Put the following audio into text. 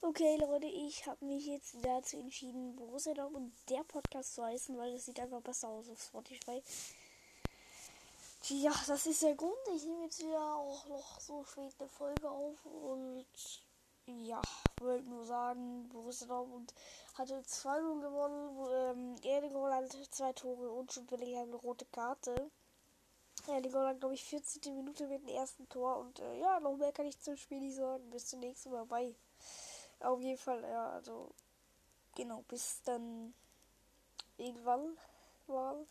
Okay, Leute, ich habe mich jetzt dazu entschieden, Borussia Dortmund der Podcast zu heißen, weil das sieht einfach besser aus auf Spotify. Ja, das ist der Grund. Ich nehme jetzt wieder auch noch so spät eine Folge auf und ja, wollte nur sagen, Borussia Dortmund hatte 2 0 gewonnen. Ähm, Erdogan hat zwei Tore und schon will ich eine rote Karte. Erdogan hat, glaube ich, 14. Minute mit dem ersten Tor und äh, ja, noch mehr kann ich zum Spiel nicht sagen. Bis zum nächsten Mal. Bye. Auf jeden Fall, ja, also genau, bis dann irgendwann mal.